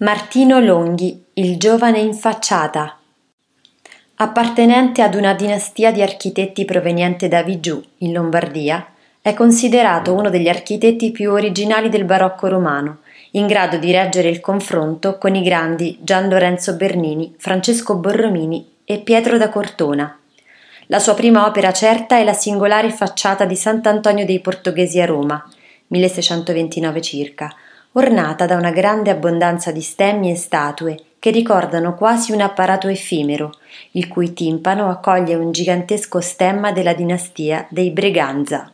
Martino Longhi, il giovane in facciata. Appartenente ad una dinastia di architetti proveniente da Vigiù, in Lombardia, è considerato uno degli architetti più originali del barocco romano, in grado di reggere il confronto con i grandi Gian Lorenzo Bernini, Francesco Borromini e Pietro da Cortona. La sua prima opera certa è la singolare facciata di Sant'Antonio dei Portoghesi a Roma, 1629 circa, ornata da una grande abbondanza di stemmi e statue che ricordano quasi un apparato effimero, il cui timpano accoglie un gigantesco stemma della dinastia dei Breganza.